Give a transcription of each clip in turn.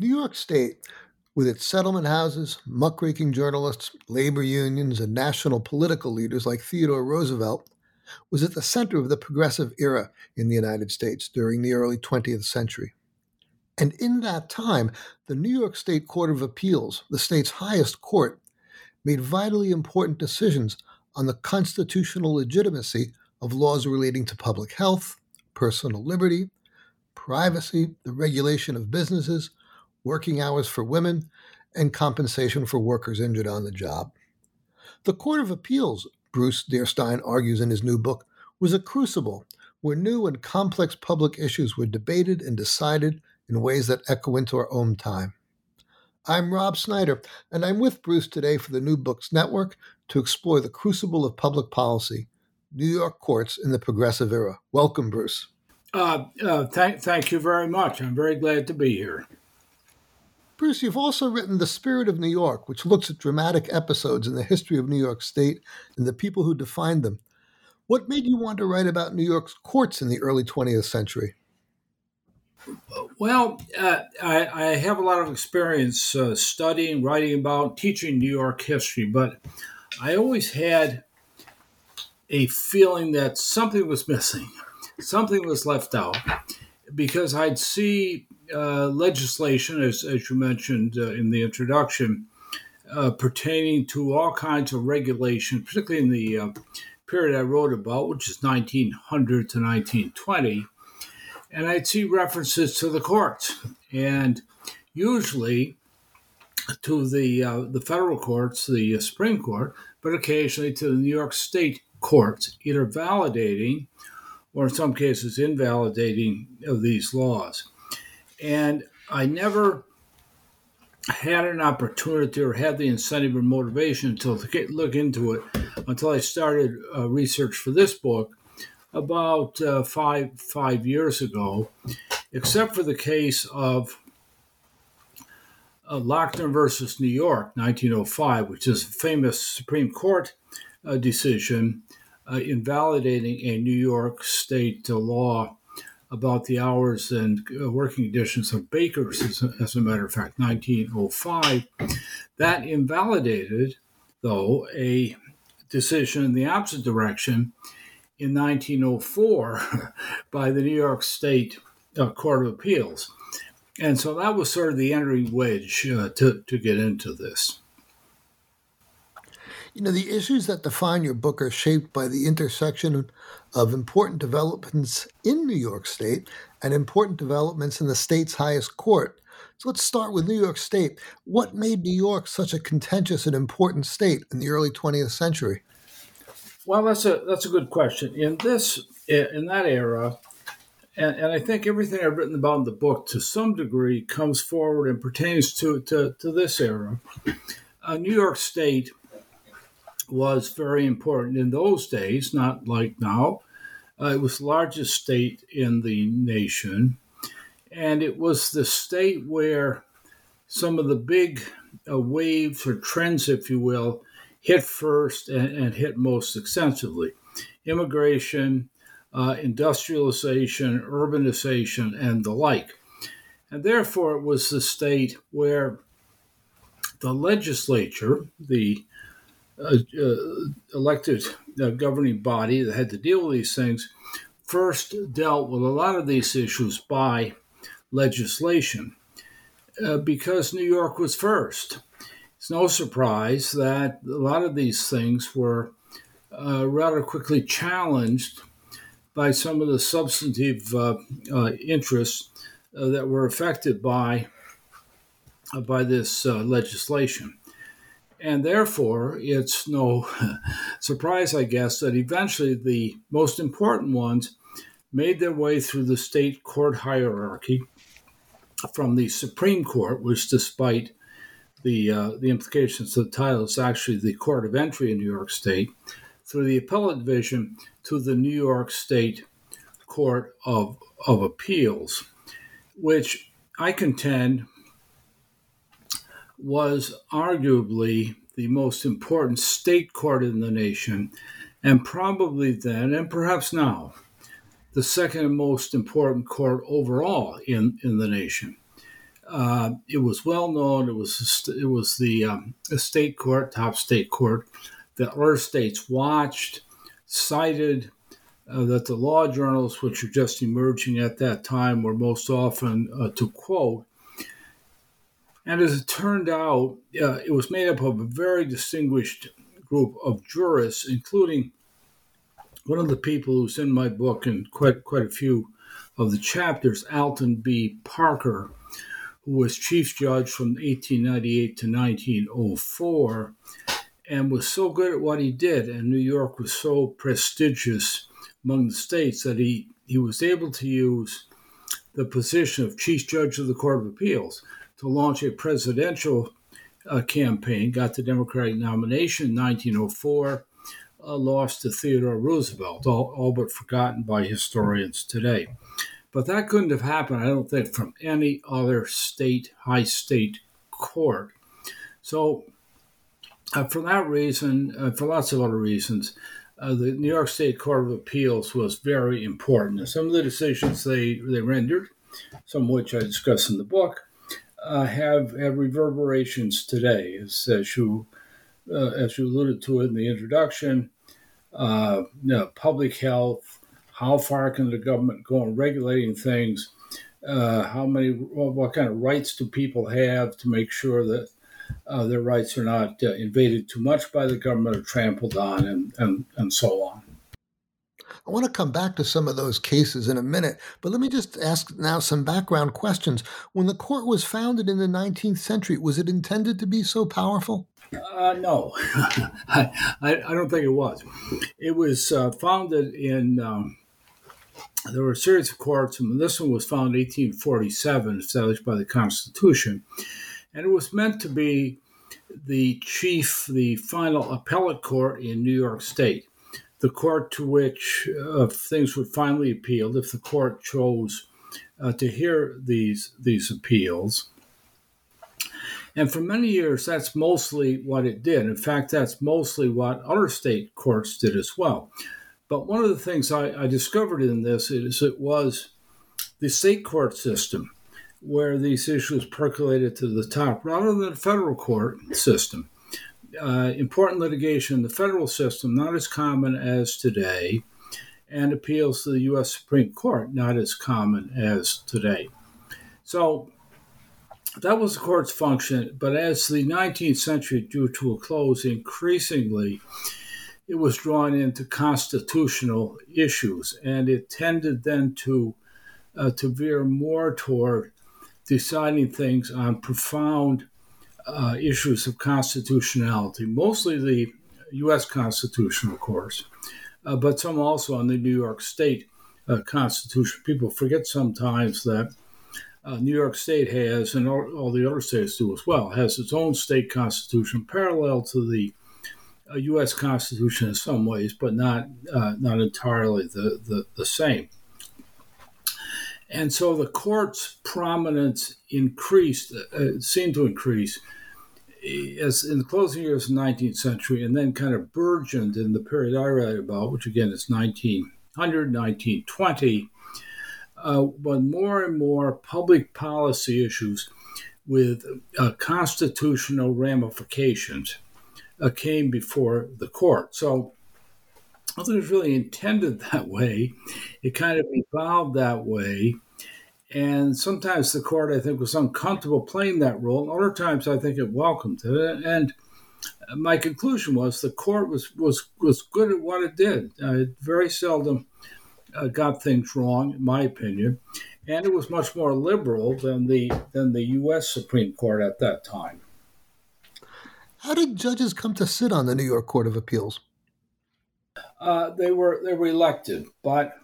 New York State, with its settlement houses, muckraking journalists, labor unions, and national political leaders like Theodore Roosevelt, was at the center of the progressive era in the United States during the early 20th century. And in that time, the New York State Court of Appeals, the state's highest court, made vitally important decisions on the constitutional legitimacy of laws relating to public health, personal liberty, privacy, the regulation of businesses, working hours for women, and compensation for workers injured on the job. The Court of Appeals, Bruce Dearstyne argues in his new book, was a crucible where new and complex public issues were debated and decided in ways that echo into our own time. I'm Rob Snyder, and I'm with Bruce today for the New Books Network to explore the crucible of public policy, New York courts in the progressive era. Welcome, Bruce. Uh, uh, thank, thank you very much. I'm very glad to be here. Bruce, you've also written The Spirit of New York, which looks at dramatic episodes in the history of New York State and the people who defined them. What made you want to write about New York's courts in the early 20th century? Well, uh, I, I, have a lot of experience uh, studying, writing about, teaching New York history, but I always had a feeling that something was missing, something was left out, because I'd see legislation, as, as you mentioned uh, in the introduction, uh, pertaining to all kinds of regulation, particularly in the uh, period I wrote about, which is 1900 to 1920. And I'd see references to the courts, and usually to the uh, the federal courts, the Supreme Court, but occasionally to the New York State courts, either validating or in some cases invalidating of these laws. And I never had an opportunity or had the incentive or motivation until to get, look into it until I started uh, research for this book about uh, five five years ago, except for the case of uh, Lochner versus New York, 1905, which is a famous Supreme Court uh, decision uh, invalidating a New York state law about the hours and uh, working conditions of bakers, as a, as a, matter of fact, 1905. That invalidated, though, a decision in the opposite direction in 1904 by the New York State uh, Court of Appeals. And so that was sort of the entering wedge uh, to, to get into this. You know, the issues that define your book are shaped by the intersection of important developments in New York State and important developments in the state's highest court. So let's start with New York State. What made New York such a contentious and important state in the early 20th century? Well, that's a that's a good question. In this in that era, and, and I think everything I've written about in the book to some degree comes forward and pertains to to, to this era. Uh, New York State was very important in those days, not like now. Uh, it was the largest state in the nation, and it was the state where some of the big uh, waves or trends, if you will, hit first and, and hit most extensively. Immigration, uh, industrialization, urbanization, and the like. And therefore, it was the state where the legislature, the uh, elected uh, governing body that had to deal with these things first dealt with a lot of these issues by legislation uh, because New York was first. It's no surprise that a lot of these things were uh, rather quickly challenged by some of the substantive uh, uh, interests that were affected by by this legislation. And therefore, it's no surprise, I guess, that eventually the most important ones made their way through the state court hierarchy from the Supreme Court, which, despite the uh, the implications of the title, is actually the Court of Entry in New York State, through the Appellate Division to the New York State Court of of Appeals, which I contend was arguably the most important state court in the nation, and probably then, and perhaps now, the second most important court overall in, in the nation. Uh, it was well known. It was it was the um, state court, top state court, that other states watched, cited, uh, that the law journals, which were just emerging at that time, were most often uh, to quote. And as it turned out, uh, it was made up of a very distinguished group of jurists, including one of the people who's in my book and quite quite a few of the chapters, Alton B. Parker, who was chief judge from 1898 to 1904, and was so good at what he did, and New York was so prestigious among the states that he, he was able to use the position of Chief Judge of the Court of Appeals to launch a presidential uh, campaign, got the Democratic nomination in 1904, uh, lost to Theodore Roosevelt, all, all but forgotten by historians today. But that couldn't have happened, I don't think, from any other state, high state court. So, uh, for that reason, uh, for lots of other reasons, uh, the New York State Court of Appeals was very important. Some of the decisions they, they rendered, some of which I discuss in the book, uh, have have reverberations today, as, as you uh, as you alluded to it in the introduction. Uh, you know, public health, how far can the government go in regulating things? Uh, how many, well, what kind of rights do people have to make sure that uh, their rights are not uh, invaded too much by the government or trampled on, and, and, and so on. I want to come back to some of those cases in a minute, but let me just ask now some background questions. When the court was founded in the 19th century, was it intended to be so powerful? Uh, no, I, I, don't think it was. It was uh, founded in, um, there were a series of courts, and this one was founded in 1847, established by the Constitution and it was meant to be the chief, the final appellate court in New York State, the court to which uh, things would finally appeal if the court chose uh, to hear these these appeals. And for many years, that's mostly what it did. In fact, that's mostly what other state courts did as well. But one of the things I, I discovered in this is it was the state court system where these issues percolated to the top rather than the federal court system. Uh, important litigation in the federal system, not as common as today, and appeals to the U.S. Supreme Court, not as common as today. So that was the court's function, but as the 19th century drew to a close, increasingly it was drawn into constitutional issues, and it tended then to uh, to veer more toward deciding things on profound uh, issues of constitutionality, mostly the U.S. Constitution, of course, uh, but some also on the New York State uh, Constitution. People forget sometimes that uh, New York State has, and all, all, the other states do as well, has its own state constitution parallel to the U.S. Uh, Constitution in some ways, but not uh, not entirely the, the, the same. And so the court's prominence increased, uh, seemed to increase as in the closing years of the 19th century and then kind of burgeoned in the period I write about, which again is 1900, 1920, uh, when more and more public policy issues with uh, constitutional ramifications uh, came before the court. So I think it was really intended that way. It kind of evolved that way. And sometimes the court, I think, was uncomfortable playing that role. Other times, I think it welcomed it. And my conclusion was the court was was was good at what it did. Uh, it very seldom uh, got things wrong, in my opinion, and it was much more liberal than the than the U.S. Supreme Court at that time. How did judges come to sit on the New York Court of Appeals? Uh, they were they were elected, but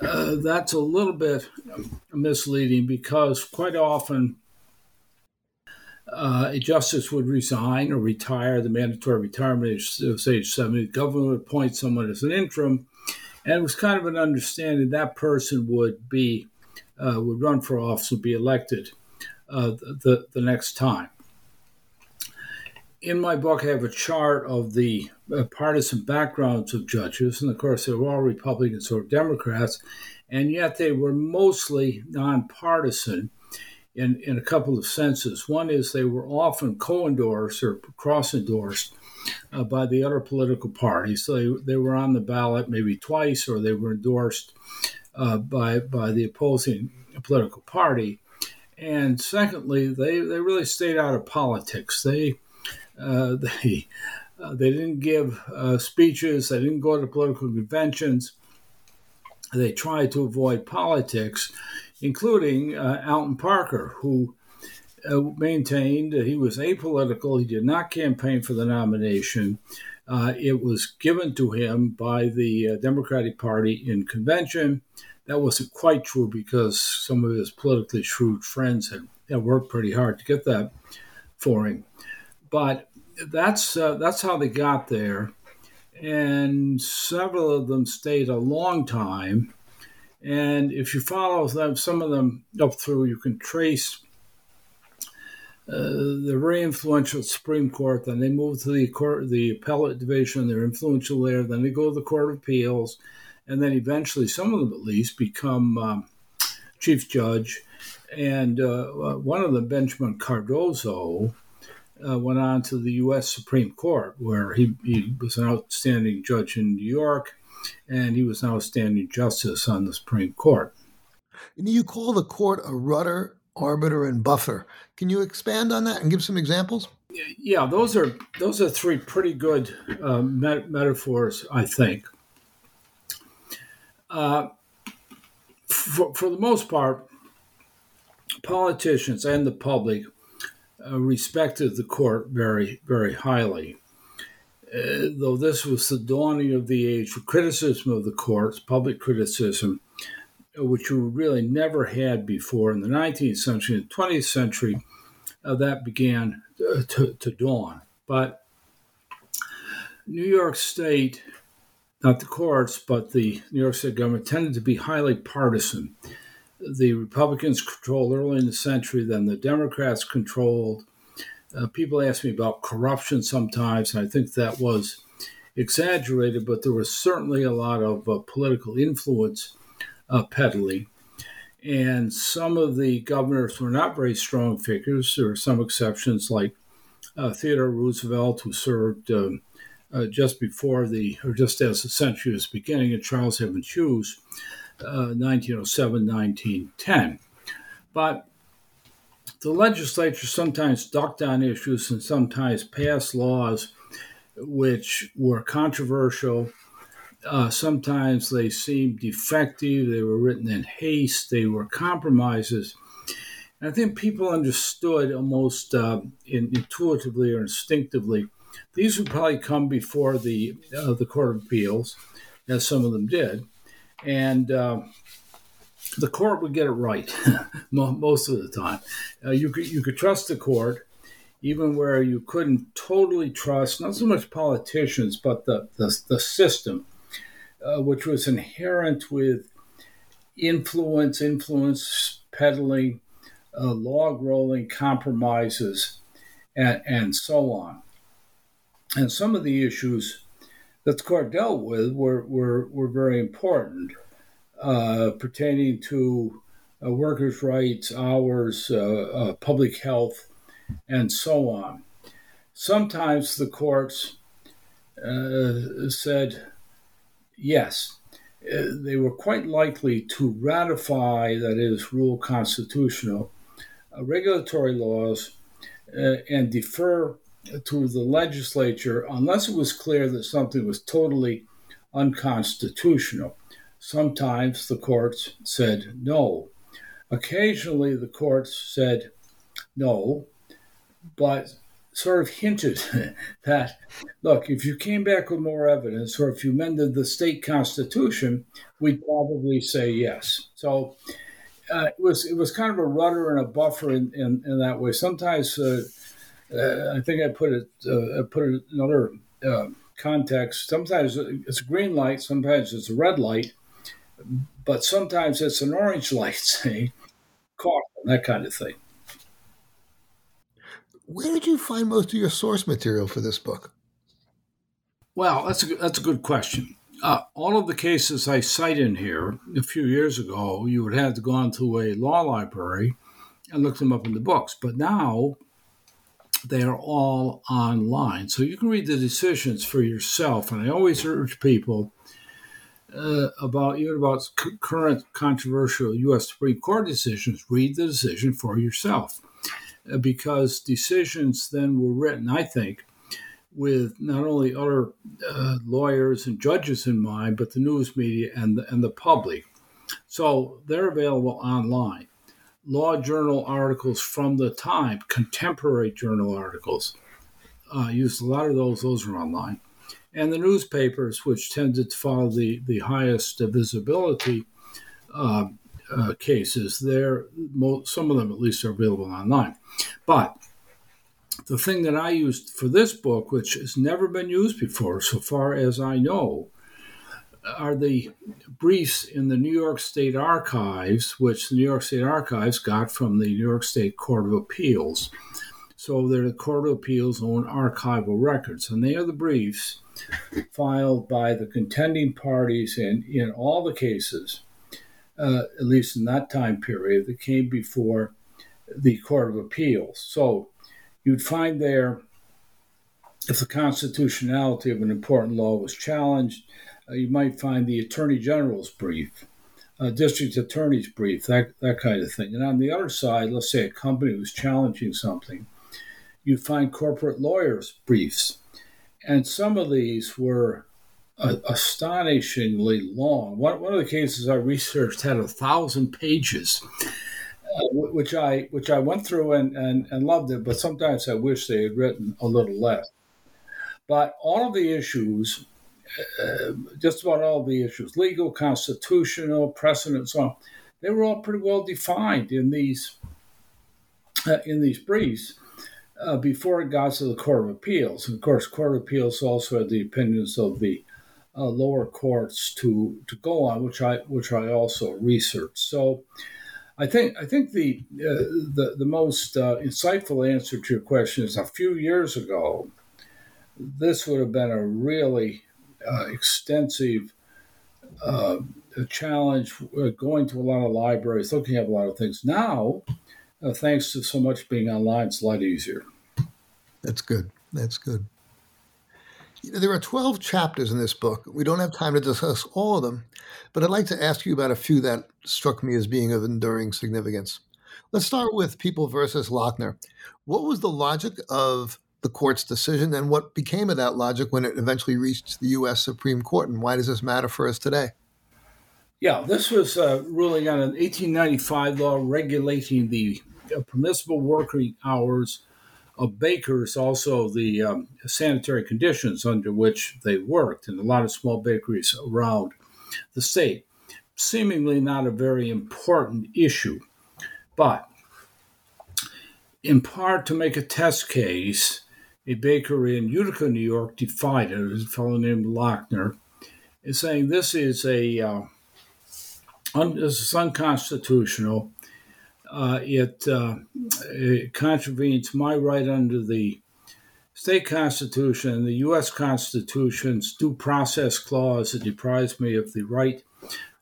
uh, that's a little bit misleading because quite often uh, a justice would resign or retire, the mandatory retirement age of age 70. The government would appoint someone as an interim, and it was kind of an understanding that person would be uh, would run for office would be elected uh, the the next time. In my book, I have a chart of the uh, partisan backgrounds of judges, and of course, they were all Republicans or Democrats, and yet they were mostly nonpartisan in, in a couple of senses. One is they were often co endorsed or cross endorsed uh, by the other political parties. So they, they were on the ballot maybe twice, or they were endorsed uh, by, by the opposing political party. And secondly, they, they really stayed out of politics. They, uh, they, uh, they didn't give uh, speeches, they didn't go to political conventions. They tried to avoid politics including uh, Alton Parker, who uh, maintained that he was apolitical. He did not campaign for the nomination. Uh, it was given to him by the Democratic Party in convention. That wasn't quite true because some of his politically shrewd friends had, had worked pretty hard to get that for him. But that's uh, that's how they got there, and several of them stayed a long time and if you follow them, some of them up through, you can trace uh, the very influential Supreme Court. Then they move to the court, the appellate division. They're influential there. Then they go to the Court of Appeals, and then eventually, some of them at least, become um, chief judge. And uh, uh one of them, Benjamin Cardozo, uh, went on to the U.S. Supreme Court, where he, he was an outstanding judge in New York and he was an outstanding justice on the Supreme Court. You call the court a rudder, arbiter, and buffer. Can you expand on that and give some examples? Yeah, those are those are three pretty good uh, met- metaphors, I think. Uh, for, for the most part, politicians and the public uh, respected the court very, very highly. Uh, though this was the dawning of the age for criticism of the courts, public criticism, which we really never had before in the 19th century and 20th century, uh, that began uh, to, to dawn. But New York State, not the courts, but the New York State government tended to be highly partisan. The Republicans controlled early in the century, then the Democrats controlled uh, people ask me about corruption sometimes, and I think that was exaggerated, but there was certainly a lot of uh, political influence uh, peddling. And some of the governors were not very strong figures. There were some exceptions, like uh, Theodore Roosevelt, who served um, uh, just before the, or just as the century was beginning, and Charles Evans Hughes, 1907 uh, 1910. But the legislature sometimes ducked on issues and sometimes passed laws which were controversial. Uh, sometimes they seemed defective, they were written in haste, they were compromises. And I think people understood almost uh, in, intuitively or instinctively these would probably come before the uh, the Court of Appeals, as some of them did, and uh, the court would get it right most of the time. Uh, you could you could trust the court, even where you couldn't totally trust not so much politicians but the the, the system, uh, which was inherent with influence, influence peddling, uh, log rolling, compromises, and, and so on. And some of the issues that the court dealt with were, were, were very important uh, pertaining to uh, workers' rights, hours, uh, uh, public health, and so on. Sometimes the courts uh, said yes. They were quite likely to ratify, that is, rule constitutional, regulatory laws and defer to the legislature unless it was clear that something was totally unconstitutional. Sometimes the courts said no. Occasionally the courts said no, but sort of hinted that, look, if you came back with more evidence or if you amended the state constitution, we'd probably say yes. So uh, it was it was kind of a rudder and a buffer in, in, in that way. Sometimes uh, uh, I think I put it uh, I put it in another uh, context. Sometimes it's a green light, sometimes it's a red light, but sometimes it's an orange light, say, caution, that kind of thing. Where did you find most of your source material for this book? Well, that's a, that's a good question. Uh, all of the cases I cite in here a few years ago, you would have to go onto a law library and look them up in the books. But now they are all online. So you can read the decisions for yourself. And I always urge people uh, about even about c- current controversial U.S. Supreme Court decisions, read the decision for yourself. Uh, because decisions then were written, I think, with not only other uh, lawyers and judges in mind, but the news media and the, and the public. So they're available online. Law journal articles from the time, contemporary journal articles, uh, used a lot of those. Those are online, and the newspapers, which tended to follow the the highest visibility uh, uh, cases, there some of them at least are available online. But the thing that I used for this book, which has never been used before, so far as I know, are the briefs in the New York State Archives, which the New York State Archives got from the New York State Court of Appeals. So they're the Court of Appeals' own archival records, and they are the briefs filed by the contending parties in, in all the cases, uh, at least in that time period, that came before the Court of Appeals. So you'd find there if the constitutionality of an important law was challenged, you might find the Attorney General's brief, uh, District Attorney's brief, that, that kind of thing. And on the other side, let's say a company was challenging something, you find corporate lawyers' briefs. And some of these were uh, astonishingly long. One, one of the cases I researched had a thousand pages. Uh, which I which I went through and, and, and loved it, but sometimes I wish they had written a little less. But all of the issues, just about all the issues, legal, constitutional, precedent, so on, they were all pretty well defined in these uh, in these briefs uh, before it got to the Court of Appeals. And of course, Court of Appeals also had the opinions of the uh, lower courts to to go on, which I which I also researched. So I think I think the uh, the the most uh, insightful answer to your question is a few years ago. This would have been a really uh, extensive uh, challenge, uh, going to a lot of libraries, looking at a lot of things. Now, uh, thanks to so much being online, it's a lot easier. That's good. That's good. You know, There are 12 chapters in this book. We don't have time to discuss all of them, but I'd like to ask you about a few that struck me as being of enduring significance. Let's start with People versus Lochner. What was the logic of the court's decision and what became of that logic when it eventually reached the U.S. Supreme Court? And why does this matter for us today? Yeah, this was uh, ruling on an 1895 law regulating the uh, permissible working hours of bakers also the um, sanitary conditions under which they worked in a lot of small bakeries around the state. Seemingly not a very important issue, but in part to make a test case, a bakery in Utica, New York, defied it. a fellow named Lochner, is saying this is a uh, un- this is unconstitutional uh, it, uh, it, contravenes my right under the state constitution and the U.S. Constitution's due process clause It deprives me of the right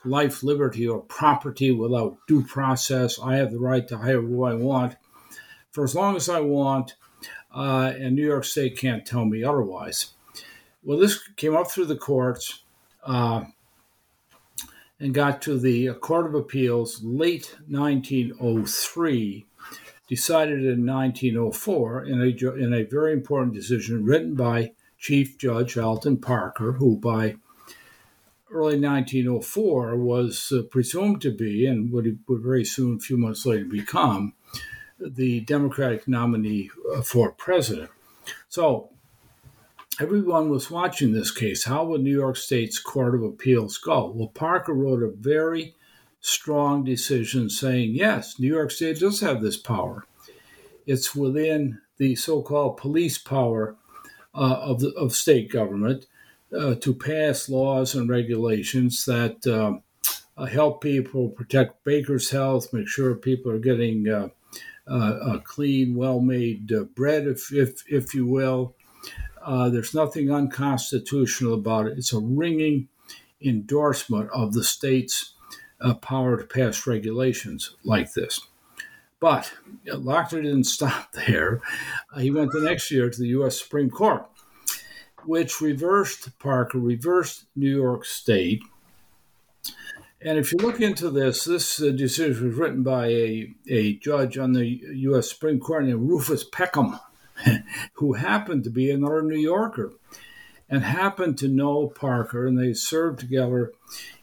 life, liberty, or property without due process. I have the right to hire who I want for as long as I want, uh, and New York State can't tell me otherwise. Well, this came up through the courts. Uh, and got to the Court of Appeals late 1903, decided in 1904 in a, in a very important decision written by Chief Judge Alton Parker, who by early 1904 was uh, presumed to be, and would, would very soon, a few months later, become the Democratic nominee uh, for president. So everyone was watching this case. How would New York State's Court of Appeals go? Well, Parker wrote a very strong decision saying, yes, New York State does have this power. It's within the so called police power uh, of, the, of state government uh, to pass laws and regulations that uh, help people protect bakers' health, make sure people are getting uh, uh, clean, well made uh, bread, if, if, if you will. there's nothing unconstitutional about it. It's a ringing endorsement of the state's power to pass regulations like this. But Lochner didn't stop there. he went the next year to the U.S. Supreme Court which reversed Parker, reversed New York State. And if you look into this, this uh, decision was written by a, a judge on the U.S. Supreme Court named Rufus Peckham, who happened to be another New Yorker and happened to know Parker, and they served together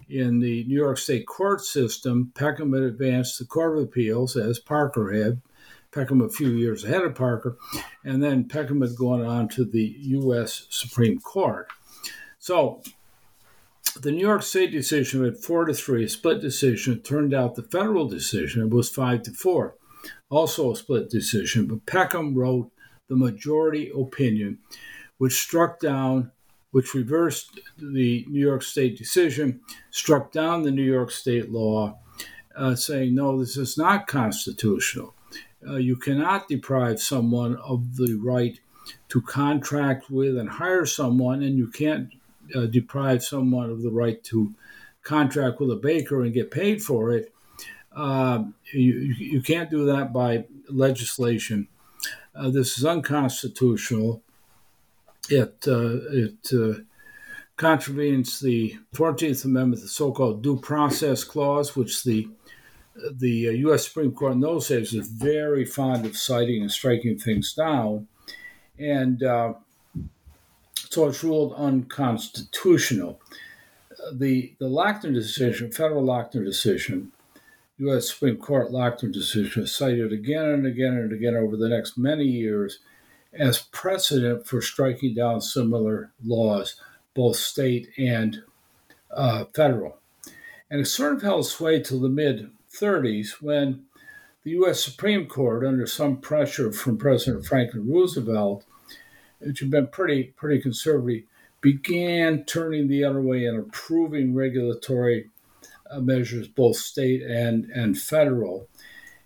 in the New York State court system. Peckham had advanced the Court of Appeals, as Parker had, Peckham a few years ahead of Parker, and then Peckham had gone on to the U.S. Supreme Court. So the New York State decision had four to three, a split decision. It turned out the federal decision was five to four, also a split decision. But Peckham wrote the majority opinion, which struck down, which reversed the New York State decision, struck down the New York State law, uh, saying no, this is not constitutional. Uh, you cannot deprive someone of the right to contract with and hire someone, and you can't uh, deprive someone of the right to contract with a baker and get paid for it. Uh, you, you can't do that by legislation. Uh, this is unconstitutional. It, uh, it uh, contravenes the 14th Amendment, the so called Due Process Clause, which the the U.S. Uh, Supreme Court in those days was very fond of citing and striking things down, and so it's ruled unconstitutional. The the Lochner decision, federal Lochner decision, U.S. Supreme Court Lochner decision, is cited again and again and again over the next many years as precedent for striking down similar laws, both state and uh, federal. And it sort of held sway till the mid 30s when the U.S. Supreme Court, under some pressure from President Franklin Roosevelt, which had been pretty pretty conservative, began turning the other way and approving regulatory uh, measures, both state and and federal.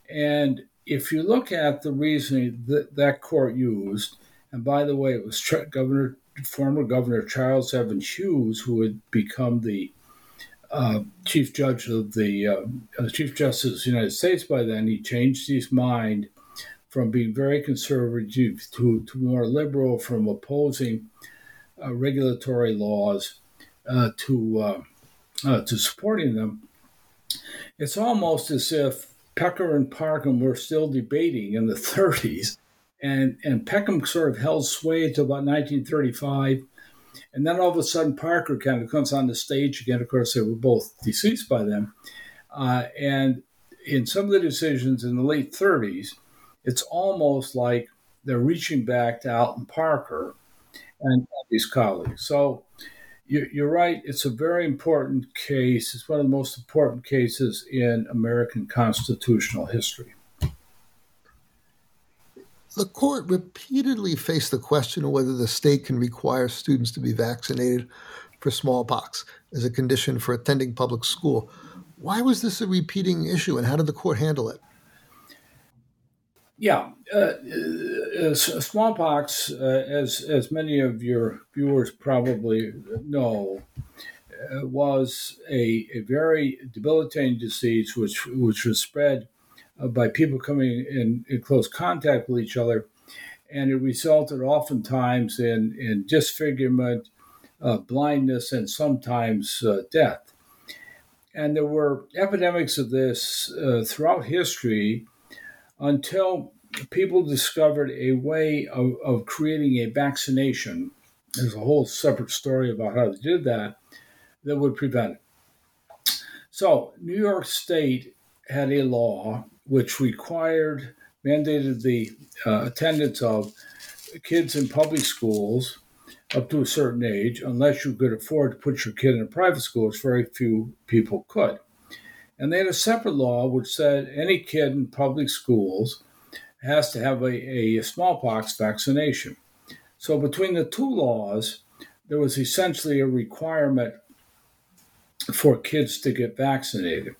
And if you look at the reasoning that that court used, and by the way, it was Governor former Governor Charles Evans Hughes who had become the uh, Chief Judge of the uh, uh, Chief Justice of the United States by then, he changed his mind from being very conservative to, to more liberal, from opposing uh, regulatory laws uh, to uh, to supporting them. It's almost as if Pecker and Parkham were still debating in the 30s, and and Peckham sort of held sway until about 1935 and then all of a sudden, Parker kind of comes on the stage again. Of course, they were both deceased by then. Uh, and in some of the decisions in the late 30s, it's almost like they're reaching back to Alton Parker and his colleagues. So you're right. It's a very important case. It's one of the most important cases in American constitutional history. The court repeatedly faced the question of whether the state can require students to be vaccinated for smallpox as a condition for attending public school. Why was this a repeating issue, and how did the court handle it? Yeah, uh, uh, smallpox, uh, as as many of your viewers probably know, uh, was a, a very debilitating disease which which was spread uh, by people coming in, in close contact with each other. And it resulted oftentimes in, in disfigurement, uh, blindness, and sometimes uh, death. And there were epidemics of this uh, throughout history until people discovered a way of, of creating a vaccination. There's a whole separate story about how they did that that would prevent it. So, New York State had a law which required, mandated the uh, attendance of kids in public schools up to a certain age, unless you could afford to put your kid in a private school, which very few people could. And they had a separate law which said any kid in public schools has to have a, a smallpox vaccination. So between the two laws, there was essentially a requirement for kids to get vaccinated.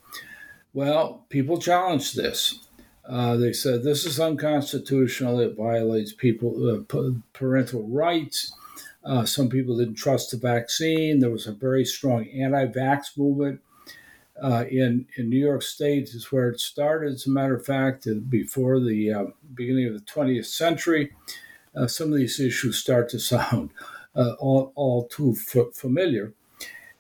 Well, people challenged this. Uh, they said this is unconstitutional. It violates people uh, parental rights. Uh, some people didn't trust the vaccine. There was a very strong anti-vax movement uh, in in New York State. Is where it started. As a matter of fact, before the uh, beginning of the 20th century, uh, some of these issues start to sound all all too f- familiar.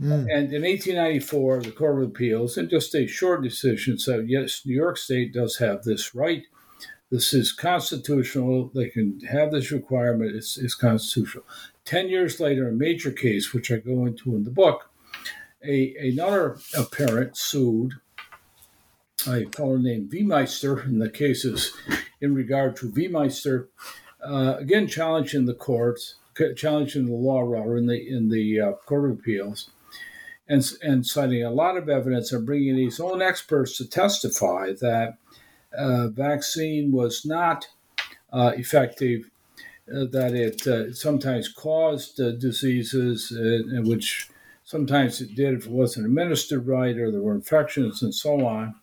Mm. And in 1894, the Court of Appeals, in just a short decision, said yes, New York State does have this right. This is constitutional. They can have this requirement. It's, it's constitutional. Ten years later, a major case, which I go into in the book, a, another a parent sued a fellow named V. And the cases in regard to Viemeister, uh, again challenging the courts, challenging the law rather in the in the uh, Court of Appeals, and, and citing a lot of evidence and bringing his own experts to testify that uh, vaccine was not uh, effective, uh, that it uh, sometimes caused diseases, which sometimes it did if it wasn't administered right or there were infections and so on.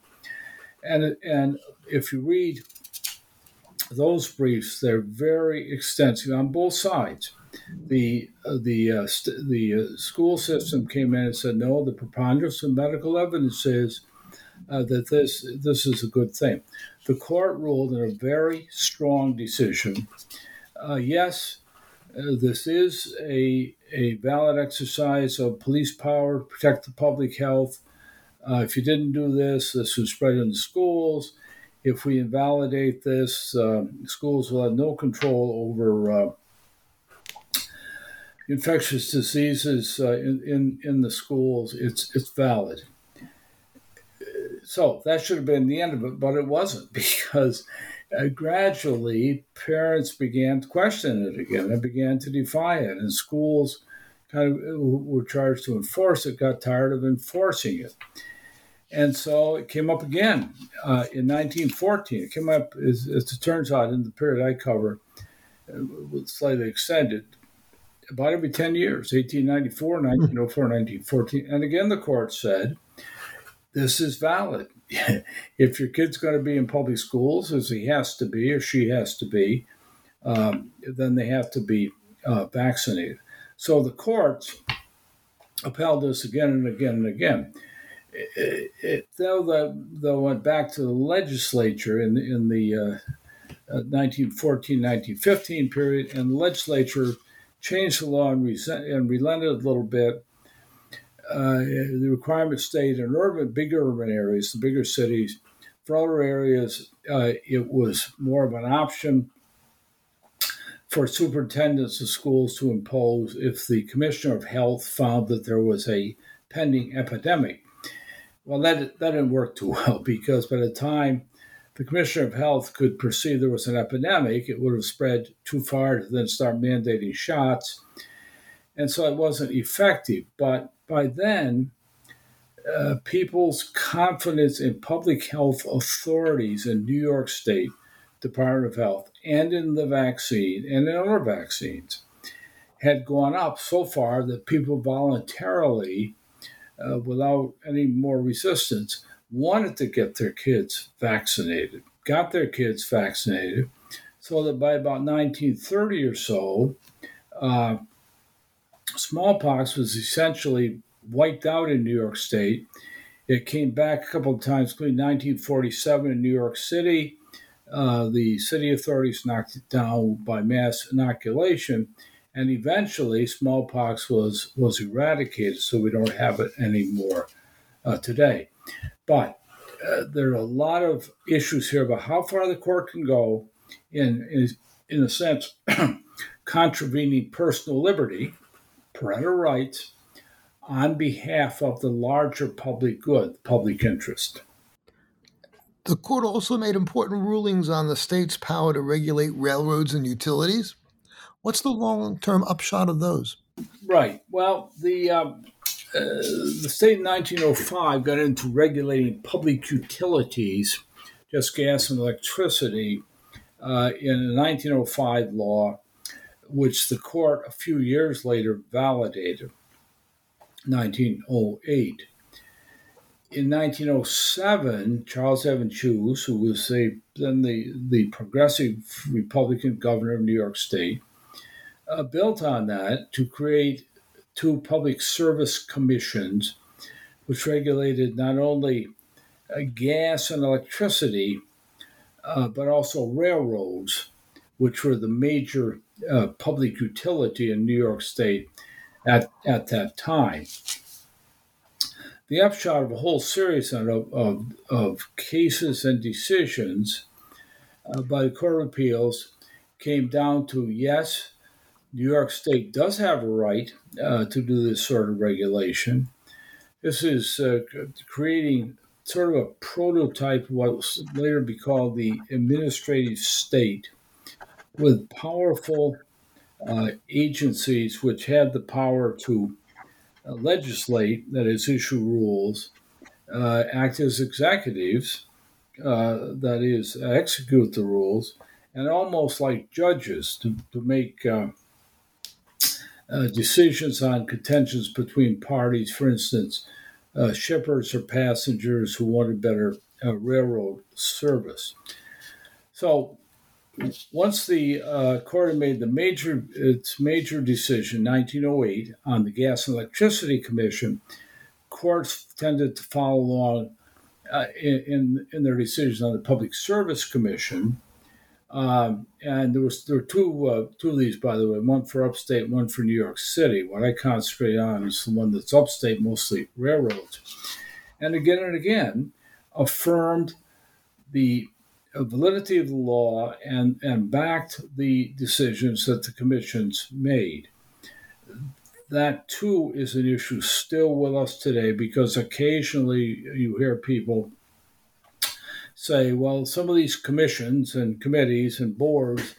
And, and if you read those briefs, they're very extensive on both sides the uh, the uh, st- the uh, school system came in and said no. The preponderance of medical evidence says uh, that this this is a good thing. The court ruled in a very strong decision. Uh, yes, uh, this is a a valid exercise of police power to protect the public health. if you didn't do this, this would spread in the schools. If we invalidate this, schools will have no control over infectious diseases uh, in, in, in the schools, it's, it's valid. So that should have been the end of it, but it wasn't because uh, gradually parents began to question it again and began to defy it, and schools kind of were charged to enforce it, got tired of enforcing it. And so it came up again uh, in 1914. It came up, as, as, it turns out, in the period I cover, uh, slightly extended, about every 10 years 1894 1904 1914 and again the court said this is valid if your kid's going to be in public schools as he has to be or she has to be um, then they have to be uh, vaccinated so the courts upheld this again and again and again it, it, though the though went back to the legislature in in the uh, 1914 uh, 1915 period and the legislature changed the law and, and relented a little bit. Uh, the requirement stayed in urban, bigger urban areas, the bigger cities. For other areas, uh, it was more of an option for superintendents of schools to impose if the commissioner of health found that there was a pending epidemic. Well, that, that didn't work too well because by the time the Commissioner of Health could perceive there was an epidemic, it would have spread too far to then start mandating shots. And so it wasn't effective. But by then, uh, people's confidence in public health authorities in New York State Department of Health and in the vaccine and in other vaccines had gone up so far that people voluntarily, uh, without any more resistance, wanted to get their kids vaccinated, got their kids vaccinated, so that by about 1930 or so, uh, smallpox was essentially wiped out in New York State. It came back a couple of times, including 1947 in New York City. Uh, the city authorities knocked it down by mass inoculation, and eventually smallpox was was eradicated, so we don't have it anymore uh, today. But uh, there are a lot of issues here about how far the court can go in, in, in a sense, contravening personal liberty, parental rights, on behalf of the larger public good, public interest. The court also made important rulings on the state's power to regulate railroads and utilities. What's the long term upshot of those? Right. Well, the um, uh, the state in 1905 got into regulating public utilities, just gas and electricity, uh, in a 1905 law, which the court a few years later validated, 1908. In 1907, Charles Evans Hughes, who was a, then the, the progressive Republican governor of New York State, uh, built on that to create two public service commissions, which regulated not only uh, gas and electricity, uh, but also railroads, which were the major uh, public utility in New York State at, at that time. The upshot of a whole series of, of, of cases and decisions uh, by the Court of Appeals came down to yes, New York State does have a right uh, to do this sort of regulation. This is uh, creating sort of a prototype of what will later be called the administrative state with powerful uh, agencies which had the power to uh, legislate, that is, issue rules, uh, act as executives, uh, that is, execute the rules, and almost like judges to, to make uh, uh, decisions on contentions between parties, for instance, shippers or passengers who wanted better railroad service. So once the uh, court had made the major its major decision, 1908, on the Gas and Electricity Commission, courts tended to follow along uh, in, in their decisions on the Public Service Commission um, and there was there were two uh, two of these, by the way, one for upstate, one for New York City. What I concentrate on is the one that's upstate, mostly railroads, and again and again affirmed the validity of the law and and backed the decisions that the commissions made. That too is an issue still with us today because occasionally you hear people say, well, some of these commissions and committees and boards,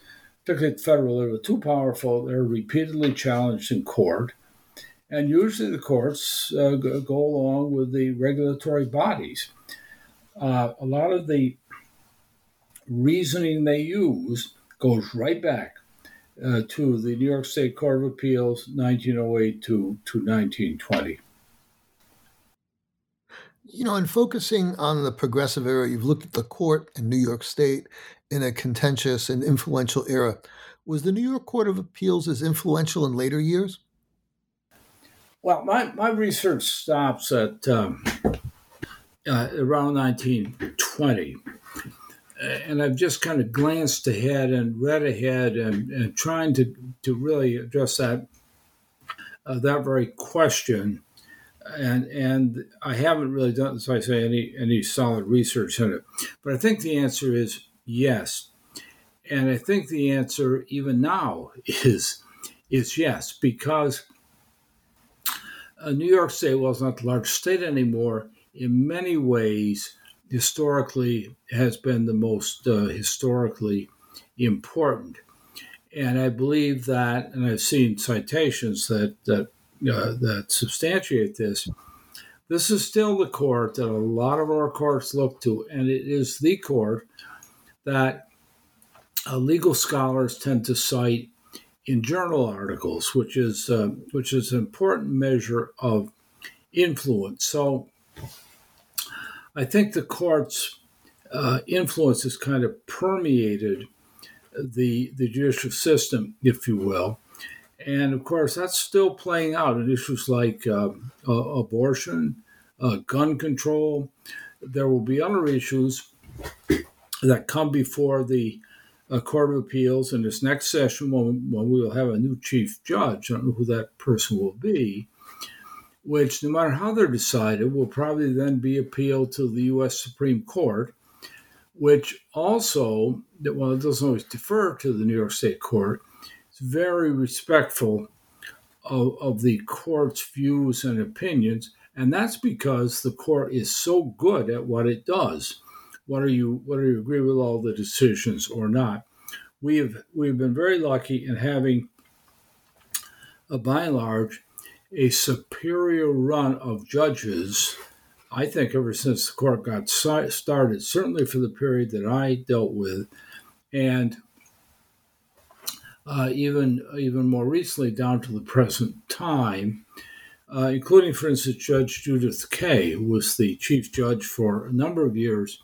particularly federal, are too powerful. They're repeatedly challenged in court. And usually the courts uh, go along with the regulatory bodies. Uh, a lot of the reasoning they use goes right back uh, to the New York State Court of Appeals, 1908 to, to 1920 you know, in focusing on the progressive era, you've looked at the court in New York State in a contentious and influential era. Was the New York Court of Appeals as influential in later years? Well, my, my research stops at um, uh, around 1920. And I've just kind of glanced ahead and read ahead and, and trying to, to really address that, uh, that very question and and I haven't really done, as I say, any any solid research on it. But I think the answer is yes, and I think the answer even now is is yes because uh, New York State, well, it's not the large state anymore. In many ways, historically, has been the most uh, historically important, and I believe that, and I've seen citations that that uh, that substantiate this. This is still the court that a lot of our courts look to, and it is the court that uh, legal scholars tend to cite in journal articles, which is uh, which is an important measure of influence. So, I think the court's uh, influence has kind of permeated the the judicial system, if you will, and of course, that's still playing out in issues like uh, uh, abortion, gun control. There will be other issues that come before the uh, Court of Appeals in this next session when, when we will have a new chief judge. I don't know who that person will be, which, no matter how they're decided, will probably then be appealed to the U.S. Supreme Court, which also, well, it doesn't always defer to the New York State Court it's very respectful of, of the court's views and opinions, and that's because the court is so good at what it does. Whether you whether you agree with all the decisions or not, we have we've been very lucky in having uh, by and large, a superior run of judges. I think ever since the court got started, certainly for the period that I dealt with, and uh, even even more recently down to the present time, uh, including, for instance, Judge Judith Kaye, who was the chief judge for a number of years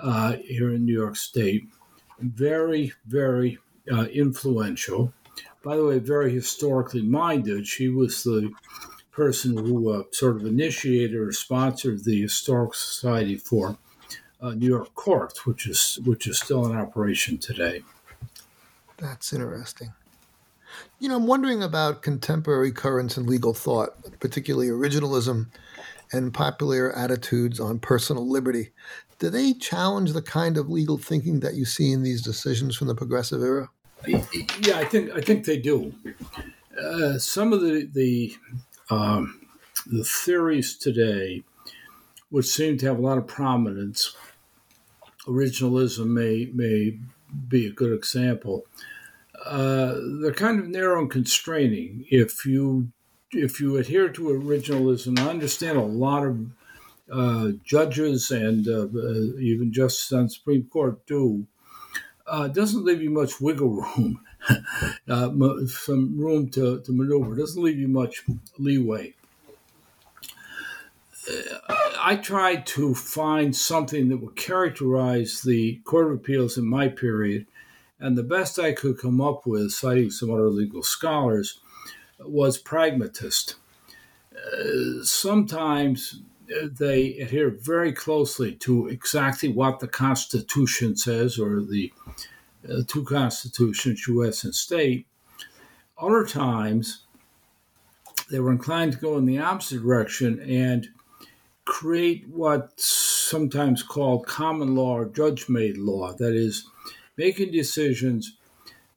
uh, here in New York State. Very, very uh, influential. By the way, very historically minded. She was the person who uh, sort of initiated or sponsored the Historical Society for uh, New York Courts, which is which is still in operation today. That's interesting. You know, I'm wondering about contemporary currents in legal thought, particularly originalism and popular attitudes on personal liberty. Do they challenge the kind of legal thinking that you see in these decisions from the progressive era? Yeah, I think I think they do. Uh, some of the the um, the theories today, which seem to have a lot of prominence, originalism may may be a good example. Uh, they're kind of narrow and constraining. If you if you adhere to originalism, I understand a lot of uh, judges and uh, uh even justices on Supreme Court do. Uh, doesn't leave you much wiggle room, uh, some room to, to maneuver. Doesn't leave you much leeway. I tried to find something that would characterize the Court of Appeals in my period and the best I could come up with, citing some other legal scholars, was pragmatist. Uh, sometimes they adhere very closely to exactly what the Constitution says or the uh, two constitutions, U.S. and state. Other times, they were inclined to go in the opposite direction and create what's sometimes called common law or judge made law. That is, making decisions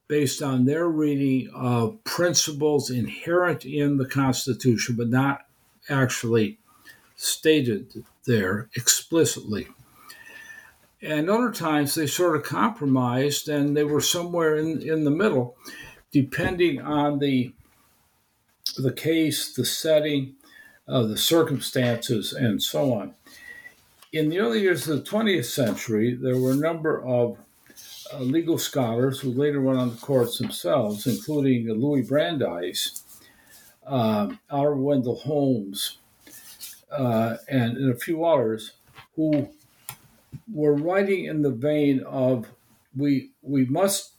based on their reading of principles inherent in the Constitution, but not actually stated there explicitly. And other times they sort of compromised and they were somewhere in, in the middle, depending on the, the case, the setting, uh, the circumstances, and so on. In the early years of the 20th century, there were a number of uh, legal scholars who later went on the courts themselves, including Louis Brandeis, uh, R. Wendell Holmes, uh, and, and a few others who were writing in the vein of we we must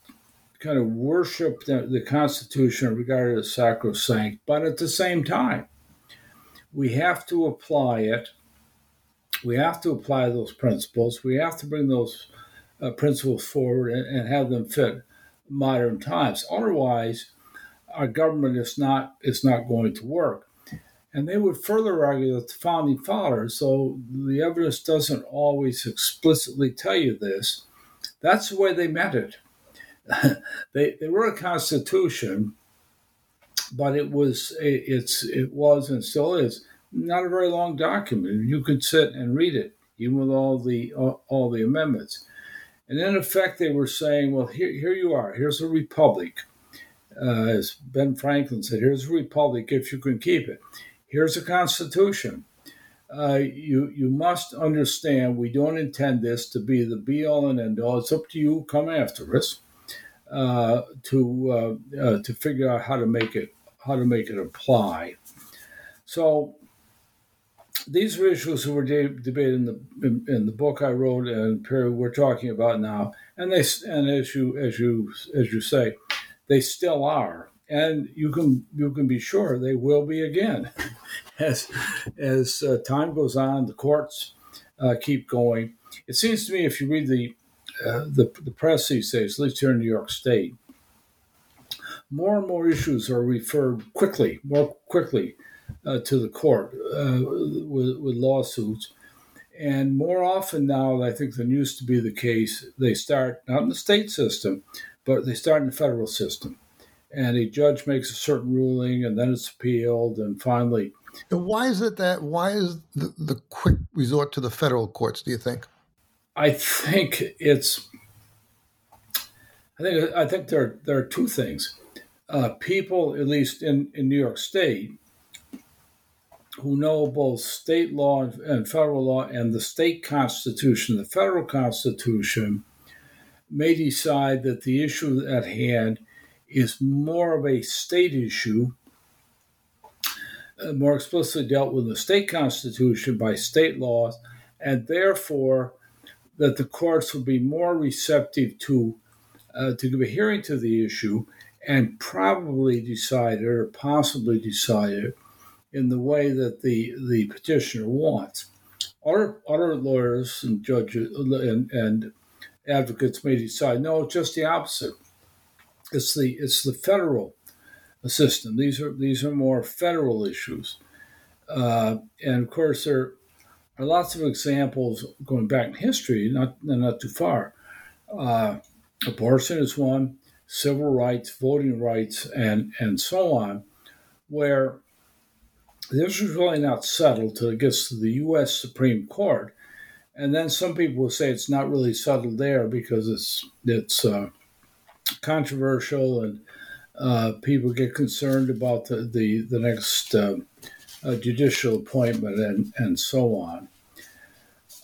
kind of worship the, the Constitution regarded as sacrosanct, but at the same time, we have to apply it. We have to apply those principles. We have to bring those uh, principles forward and, and, have them fit modern times. Otherwise, our government is not is not going to work. And they would further argue that the founding fathers, though the evidence doesn't always explicitly tell you this, that's the way they meant it. they, they were a constitution, but it was it's it was and still is not a very long document. You could sit and read it, even with all the all, all the amendments. And in effect, they were saying, well, here, here you are. Here's a republic. Uh, as Ben Franklin said, here's a republic if you can keep it. Here's a constitution. Uh, you you must understand we don't intend this to be the be all and end all. It's up to you. Come after us uh, to uh, uh to figure out how to make it how to make it apply. So these are issues that were de- debated in the in, in, the book I wrote and period we're talking about now, and they and as you as you as you say, they still are, and you can you can be sure they will be again, as as uh, time goes on, the courts uh, keep going. It seems to me if you read the, uh, the the press these days, at least here in New York State, more and more issues are referred quickly, more quickly uh, to the court uh, with, with, lawsuits. And more often now, I think than used to be the case, they start not in the state system, but they start in the federal system. And a judge makes a certain ruling, and then it's appealed, and finally. And why is it that? Why is the, the quick resort to the federal courts? Do you think? I think it's. I think I think there there are two things. uh, people, at least in, in New York State, who know both state law and federal law and the state constitution, the federal constitution, may decide that the issue at hand is more of a state issue, more explicitly dealt with the state constitution by state laws, and therefore that the courts will be more receptive to uh, to give a hearing to the issue and probably decide it or possibly decide it in the way that the, the petitioner wants. Other, other lawyers and judges and, and advocates may decide no, just the opposite. It's the it's the federal system. These are these are more federal issues, uh, and of course there are lots of examples going back in history, not not too far. Uh, abortion is one, civil rights, voting rights, and and so on, where this is really not settled till it gets to the U.S. Supreme Court, and then some people will say it's not really settled there because it's it's uh, controversial and uh, people get concerned about the the, the next uh, uh judicial appointment and and so on.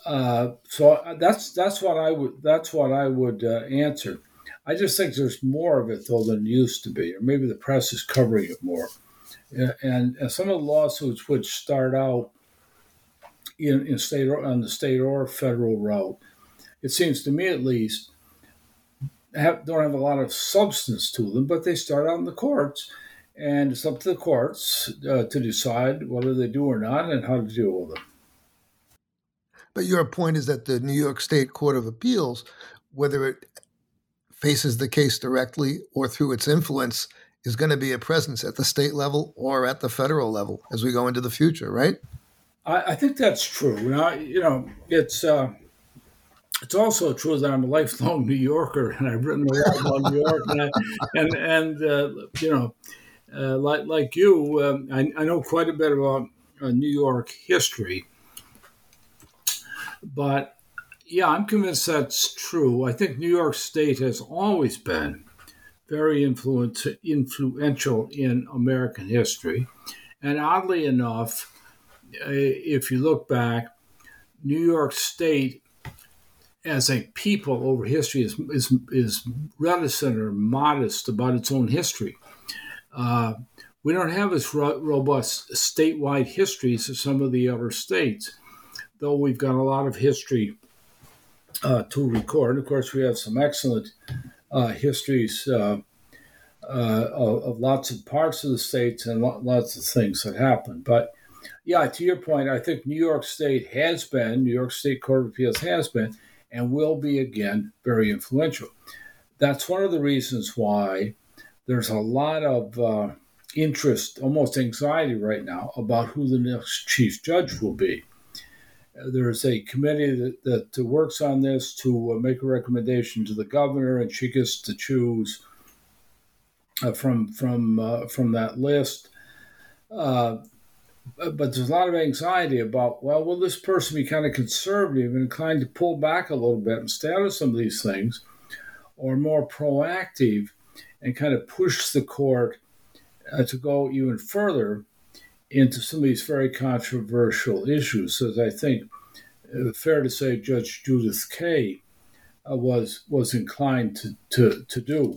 Uh, so that's that's what I would that's what I would uh, answer. I just think there's more of it though than used to be, or maybe the press is covering it more. And, and some of the lawsuits which start out in, in state or, on the state or federal route, it seems to me at least, have, don't have a lot of substance to them, but they start out in the courts, and it's up to the courts uh, to decide whether they do or not and how to deal with them. But your point is that the New York State Court of Appeals, whether it faces the case directly or through its influence, is going to be a presence at the state level or at the federal level as we go into the future, right? I, I think that's true. Now, you know, it's uh, it's also true that I'm a lifelong New Yorker, and I've written a lot about New York, and I, and, and uh, you know, uh, like like you, um, I, I, know quite a bit about uh, New York history, but yeah, I'm convinced that's true. I think New York State has always been very influential in American history, and oddly enough if you look back, New York State as a people over history is, is, is reticent or modest about its own history. Uh, we don't have as ro- robust statewide histories as some of the other states, though we've got a lot of history uh, to record. Of course, we have some excellent uh, histories uh, uh, of, of, lots of parts of the states and lots of things that happen. But yeah, to your point, I think New York State has been, New York State Court of Appeals has been, and will be again very influential. That's one of the reasons why there's a lot of uh, interest, almost anxiety right now about who the next chief judge will be. There's a committee that, that works on this to uh, make a recommendation to the governor, and she gets to choose uh, from from uh, from that list. Uh, but there's a lot of anxiety about, well, will this person be kind of conservative and inclined to pull back a little bit and stay out of some of these things, or more proactive and kind of push the court uh, to go even further into some of these very controversial issues? As I think, uh, fair to say, Judge Judith Kaye uh, was was inclined to, to, to do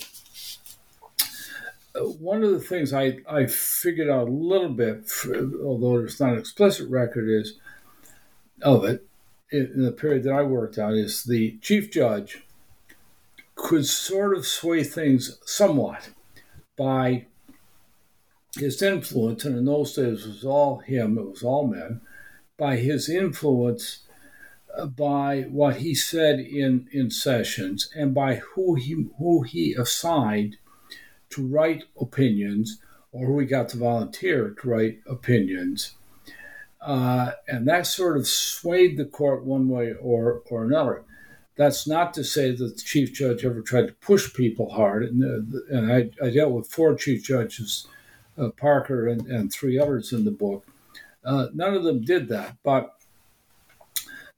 one of the things I, I figured out a little bit, although there's not an explicit record is of it in the period that I worked on, is the chief judge could sort of sway things somewhat by his influence, and in those days it was all him, it was all men, by his influence uh, by what he said in, in sessions and by who he who he assigned to write opinions or we got to volunteer to write opinions. Uh, and that sort of swayed the court one way or, or another. That's not to say that the chief judge ever tried to push people hard. And, uh, and I, I, dealt with four chief judges, uh, Parker and, and, three others in the book. Uh, none of them did that. But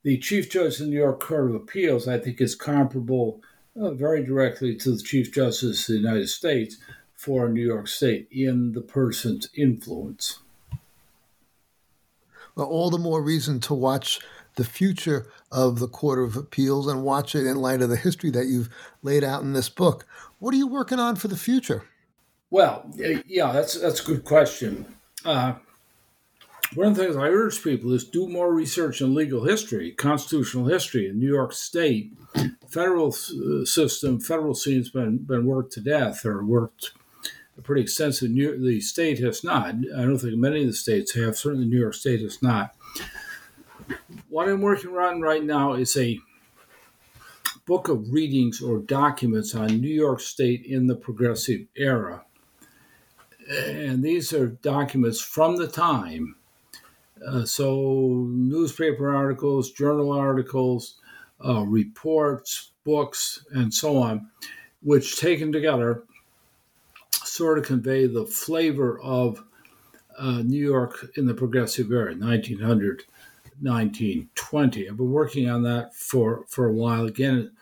the chief judge in the New York Court of Appeals, I think, is comparable uh, very directly to the Chief Justice of the United States for New York State in the person's influence. Well, all the more reason to watch the future of the Court of Appeals and watch it in light of the history that you've laid out in this book. What are you working on for the future? Well, yeah, that's that's a good question. Uh, one of the things I urge people is do more research in legal history, constitutional history in New York State. Federal uh, system, federal scene's been been worked to death or worked pretty extensive. New, the state has not. I don't think many of the states have. Certainly, New York State has not. What I'm working on right now is a book of readings or documents on New York State in the progressive era. And these are documents from the time. Uh, so, newspaper articles, journal articles, uh, reports, books, and so on, which taken together sort of convey the flavor of uh, New York in the progressive era, 1900, 1920. I've been working on that for, for a while. Again,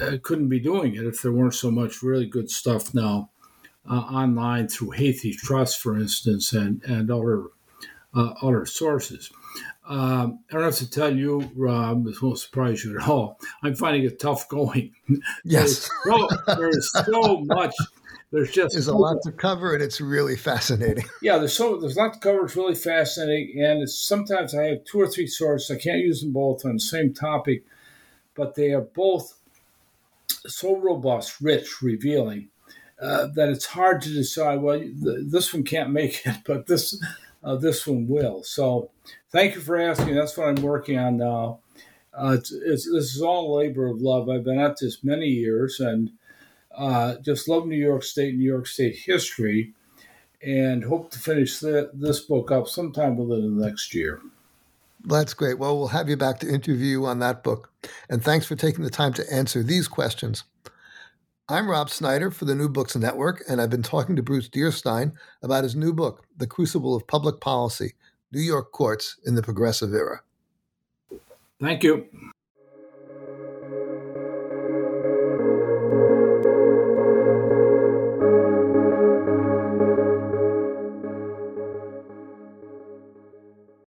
I couldn't be doing it if there weren't so much really good stuff now uh, online through Hathi Trust, for instance, and, and other, uh, other sources. Um, I don't have to tell you, Rob, this won't surprise you at all. I'm finding it tough going. Yes. there's, so, there's so much there's just there's a lot to cover, and it's really fascinating. Yeah, there's so there's a lot to cover. It's really fascinating, and it's, sometimes I have two or three sources. I can't use them both on the same topic, but they are both so robust, rich, revealing uh, that it's hard to decide. Well, this one can't make it, but this uh, this one will. So, thank you for asking. That's what I'm working on now. Uh, it's, it's, this is all labor of love. I've been at this many years, and uh, just love New York State, New York State history, and hope to finish the, this book up sometime within the next year. That's great. Well, we'll have you back to interview on that book. And thanks for taking the time to answer these questions. I'm Rob Snyder for the New Books Network, and I've been talking to Bruce Dearstyne about his new book, The Crucible of Public Policy New York Courts in the Progressive Era. Thank you.